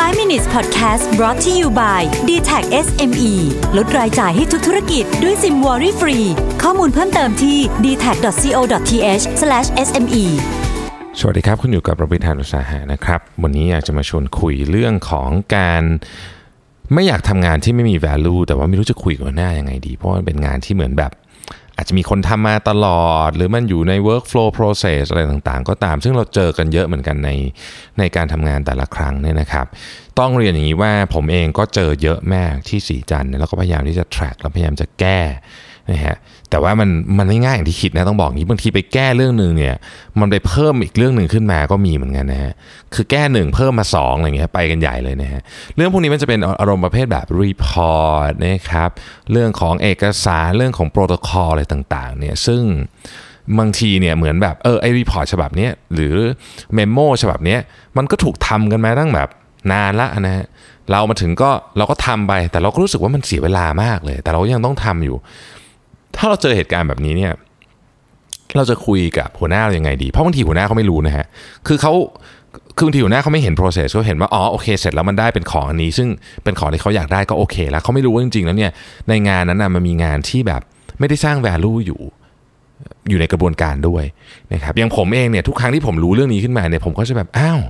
5 minutes podcast brought to you by d t a c SME ลดรายจ่ายให้ทุกธุรกิจด้วยซิมวอรี่ฟรี ข้อมูลเพิ่มเติมที่ d t a c c o t h s m e สวัสดีครับ คุณอยู่กับประวิทยานุสาหะนะครับ วันนี้อยากจะมาชวนคุยเรื่องของการไม่อยากทำงานที่ไม่มี value แต่ว่าไม่รู้จะคุยกับหน้ายังไงดี เพราะมันเป็นงานที่เหมือนแบบ อาจจะมีคนทำมาตลอด หรือมันอยู่ใน workflow process อะไรต่างๆ ก็ตาม ซึ่งเราเจอกันเยอะเหมือนกันในในการทำงานแต่ละครั้งเนี่ยนะครับ ต้องเรียนอย่างนี้ว่าผมเองก็เจอเยอะมากที่สีจันทร์แล้วก็พยายามที่จะ track แล้วพยายามจะแก้ นะฮะแต่ว่ามันมันไม่ง่ายอย่างที่คิดนะต้องบอกนี้บางทีไปแก้เรื่องหนึ่งเนี่ยมันไปเพิ่มอีกเรื่องหนึ่งขึ้นมาก็มีเหมือนกันนะฮะคือแก้หนึ่งเพิ่มมา2ออะไรเงี้ยไปกันใหญ่เลยนะฮะเรื่องพวกนี้มันจะเป็นอารมณ์ประเภทแบบ report นะครับเรื่องของเอกสารเรื่องของโปรโตคอลอะไรต่างๆเนี่ยซึ่งบางทีเนี่ยเหมือนแบบเออไอ้ report ฉบับนี้หรือ memo ฉบับนี้มันก็ถูกทำกันมาตั้งแบบนานละนะฮะเรามาถึงก็เราก็ทำไปแต่เราก็รู้สึกว่ามันเสียเวลามากเลย แต่เรายังต้องทำอยู่ ถ้าเราเจอเหตุการณ์แบบนี้เนี่ยเราจะคุยกับหัวหน้าเรายังไงดี เพราะบางทีหัวหน้าเขาไม่รู้นะฮะ คือเขาคือบางทีหัวหน้าเขาไม่เห็น process เขาเห็นว่า อ๋อ โอเค เสร็จแล้วมันได้เป็นของอันนี้ ซึ่งเป็นของที่เขาอยากได้ก็โอเค แล้วเขาไม่รู้ว่าจริงๆ แล้วเนี่ย ในงานนั้นนะมันมีงานที่แบบไม่ได้สร้าง value อยู่ อยู่ในกระบวนการด้วยนะครับ อย่างผมเองเนี่ยทุกครั้งที่ผมรู้เรื่องนี้ขึ้นมาเนี่ย ผมก็จะแบบ อ้าว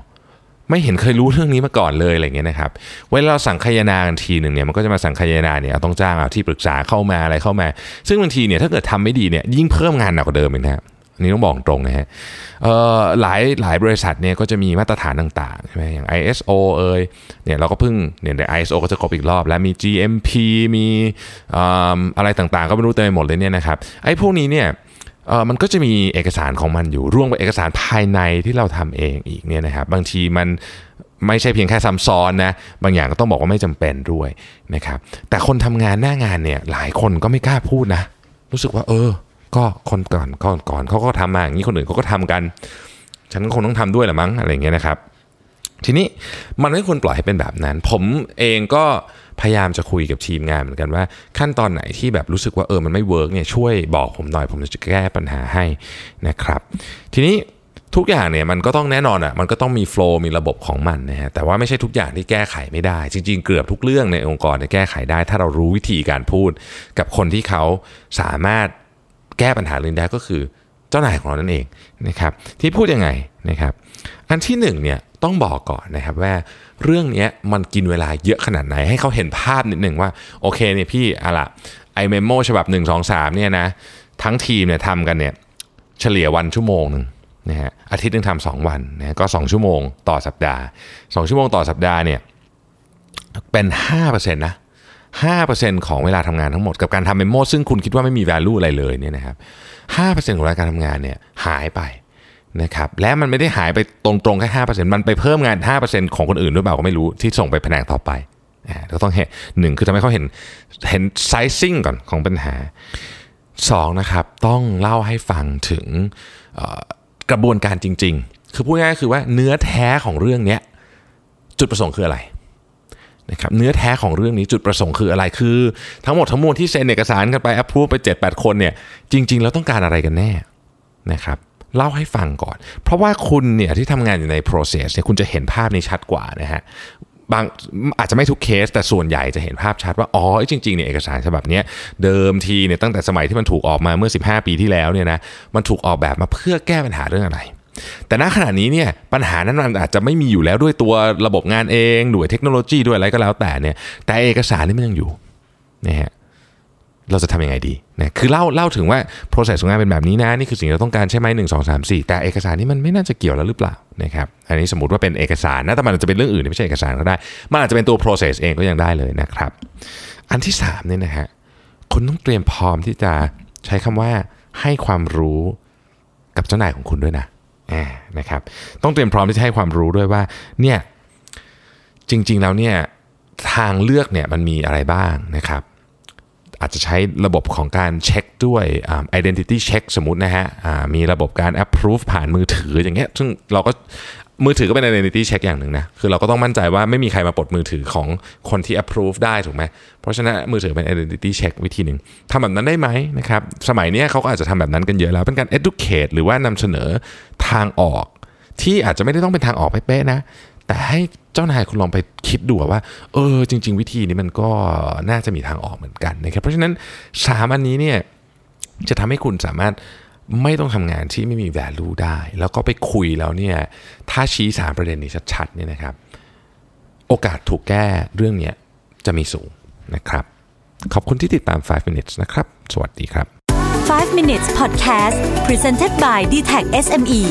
ไม่เห็นเคยรู้เรื่องนี้มาก่อนเลยอะไรเงี้ยนะครับเวลาเราสั่งคายนากันทีหนึ่งเนี่ยมันก็จะมาสั่งคายนาเนี่ยต้องจ้างเอาที่ปรึกษาเข้ามาอะไรเข้ามา ซึ่งบางทีเนี่ยถ้าเกิดทำไม่ดีเนี่ยยิ่งเพิ่มงานหนักกว่าเดิมอีกนะครับนนี้ต้องบอกตรงนะฮะหลายหลายบริษัทเนี่ยก็จะมีมาตรฐานต่างๆใช่ไหมอย่าง ISO เอ่ยเนี่ยเราก็เพิ่งเนี่ยใน ISO ก็จะครบอีกรอบ แล้วมี GMP มีอะไรต่างๆ ก็ไม่รู้เต็มไปหมดเลยเนี่ยนะครับไอ้พวกนี้เนี่ย เออมันก็จะมีเอกสารของมันอยู่ร่วมกับเอกสารภายในที่เราทำเองอีกเนี่ยนะครับบางทีมันไม่ใช่เพียงแค่ซ้ำซ้อนนะบางอย่างก็ต้องบอกว่าไม่จำเป็นด้วยนะครับแต่คนทำงานหน้างานเนี่ยหลายคนก็ไม่กล้าพูดนะ รู้สึกว่า เออ ก็คนก่อนก่อนก่อนเขาก็ทำมาอย่างนี้คนอื่นเขาก็ทำกัน ฉันก็คงต้องทำด้วยแหละมั้งอะไรเงี้ยนะครับ ทีนี้มันไม่ควรปล่อยให้เป็นแบบนั้น ผมเองก็พยายามจะคุยกับทีมงานเหมือนกันว่า ขั้นตอนไหนที่แบบรู้สึกว่าเออมันไม่ work เนี่ยช่วยบอกผมหน่อย ผมจะแก้ปัญหาให้นะครับ ทีนี้ทุกอย่างเนี่ยมันก็ต้องแน่นอนอะมันก็ต้องมี flow มีระบบของมันนะฮะแต่ว่าไม่ใช่ทุกอย่างที่แก้ไขไม่ได้ จริง ๆ เกือบทุกเรื่องในองค์กรเนี่ยแก้ไขได้ ถ้าเรารู้วิธีการพูด กับคนที่เขาสามารถแก้ปัญหาเรื่องได้ก็คือ เจ้านายของเรานั่นเองนะครับที่พูดยังไง นะครับอันที่หนึ่งเนี่ยต้องบอกก่อนนะครับว่าเรื่องนี้มันกินเวลาเยอะขนาดไหนให้เขาเห็นภาพนิดหนึ่งว่าโอเคเนี่ยพี่อะละไอเมมโมฉบับ 1 2 3เนี่ยนะทั้งทีมเนี่ยทำกันเนี่ยเฉลี่ยวันชั่วโมงหนึ่งนะฮะอาทิตย์หนึงทำสองวันนะก็ 2 ชั่วโมงต่อสัปดาห์ 2 ชั่วโมงต่อสัปดาห์เนี่ยเป็น 5%นะ5%ของเวลาทำงานทั้งหมดกับการทำเมมโมซึ่งคุณคิดว่าไม่มี value อะไรเลยเนี่ยนะครับ5%ของเวลาการทำงานเนี่ยหายไป นะครับและมันไม่ได้หายไปตรงๆแค่ห้าเปอร์เซ็นต์มันไปเพิ่มงานห้าเปอร์เซ็นต์ของคนอื่นด้วยเปล่าก็ไม่รู้ที่ส่งไปแผนกต่อไปเราต้องเห็นหนึ่งคือทำให้เขาเห็นเห็นไซซิ่งก่อนของปัญหาสองนะครับต้องเล่าให้ฟังถึงกระบวนการจริง ๆ คือพูดง่ายๆคือว่าเนื้อแท้ของเรื่องนี้จุดประสงค์คืออะไรนะครับเนื้อแท้ของเรื่องนี้จุดประสงค์คืออะไรคือ ทั้งหมดทั้งมวลที่เซ็นเอกสารกันไปอัพพูไป 7 8 คนเนี่ยจริง ๆ แล้วต้องการอะไรกันแน่นะครับ เล่าให้ฟังก่อน เพราะว่าคุณเนี่ยที่ทำงานอยู่ใน process เนี่ยคุณจะเห็นภาพนี้ชัดกว่านะฮะบางอาจจะไม่ทุกเคสแต่ส่วนใหญ่จะเห็นภาพชัดว่าอ๋อจริงๆเนี่ยเอกสารฉบับนี้เดิมทีเนี่ยตั้งแต่สมัยที่มันถูกออกมาเมื่อ 15 ปีที่แล้วเนี่ยนะมันถูกออกแบบมาเพื่อแก้ปัญหาเรื่องอะไร แต่ณขณะนี้เนี่ยปัญหานั้นมันอาจจะไม่มีอยู่แล้วด้วยตัวระบบงานเองด้วยเทคโนโลยีด้วยอะไรก็แล้วแต่เนี่ยแต่เอกสารนี่มันยังอยู่นะฮะ เราจะทำยังไงดีนะคือเล่าเล่าถึงว่า process ของงานเป็นแบบนี้นะ นี่คือสิ่งที่เราต้องการใช่ไหมหนึ่งสองสามสี่แต่เอกสารนี้มันไม่น่าจะเกี่ยวแล้วหรือเปล่านะครับอันนี้สมมติว่าเป็นเอกสารนะแต่มันอาจจะเป็นเรื่องอื่นที่ไม่ใช่เอกสารก็ได้ มันอาจจะเป็นตัว process เองก็ยังได้เลยนะครับ อันที่3เนี่ยนะฮะคุณต้องเตรียมพร้อมที่จะใช้คำว่าให้ความรู้กับเจ้านายของคุณด้วยนะนะครับต้องเตรียมพร้อมที่จะให้ความรู้ด้วยว่าเนี่ยจริง ๆ แล้วเนี่ยทางเลือกเนี่ยมันมีอะไรบ้างนะครับ อาจจะใช้ระบบของการเช็คด้วย identity check สมมตินะฮะมีระบบการ approve ผ่านมือถืออย่างเงี้ยซึ่งเราก็มือถือก็เป็น identity check อย่างหนึ่งนะ คือเราก็ต้องมั่นใจว่าไม่มีใครมาปลดมือถือของคนที่ approve ได้ถูกไหม เพราะฉะนั้นมือถือเป็น identity check วิธีหนึ่งทำแบบนั้นได้ไหมนะครับ สมัยนี้เขาก็อาจจะทำแบบนั้นกันเยอะแล้ว เป็นการ educate หรือว่านำเสนอทางออก ที่อาจจะไม่ได้ต้องเป็นทางออกเป๊ะๆนะ แต่ให้เจ้านายคุณลองไปคิดดูว่าเออจริง ๆ วิธีนี้มันก็น่าจะมีทางออกเหมือนกันนะครับเพราะฉะนั้นสามอันนี้เนี่ยจะทำให้คุณสามารถไม่ต้องทำงานที่ไม่มี value ได้ แล้วก็ไปคุยแล้วเนี่ยถ้าชี้สามประเด็นนี้ชัดๆเนี่ยนะครับ โอกาสถูกแก้เรื่องนี้จะมีสูงนะครับ ขอบคุณที่ติดตาม 5 minutes นะครับ สวัสดีครับ 5 minutes podcast presented by d t e c h SME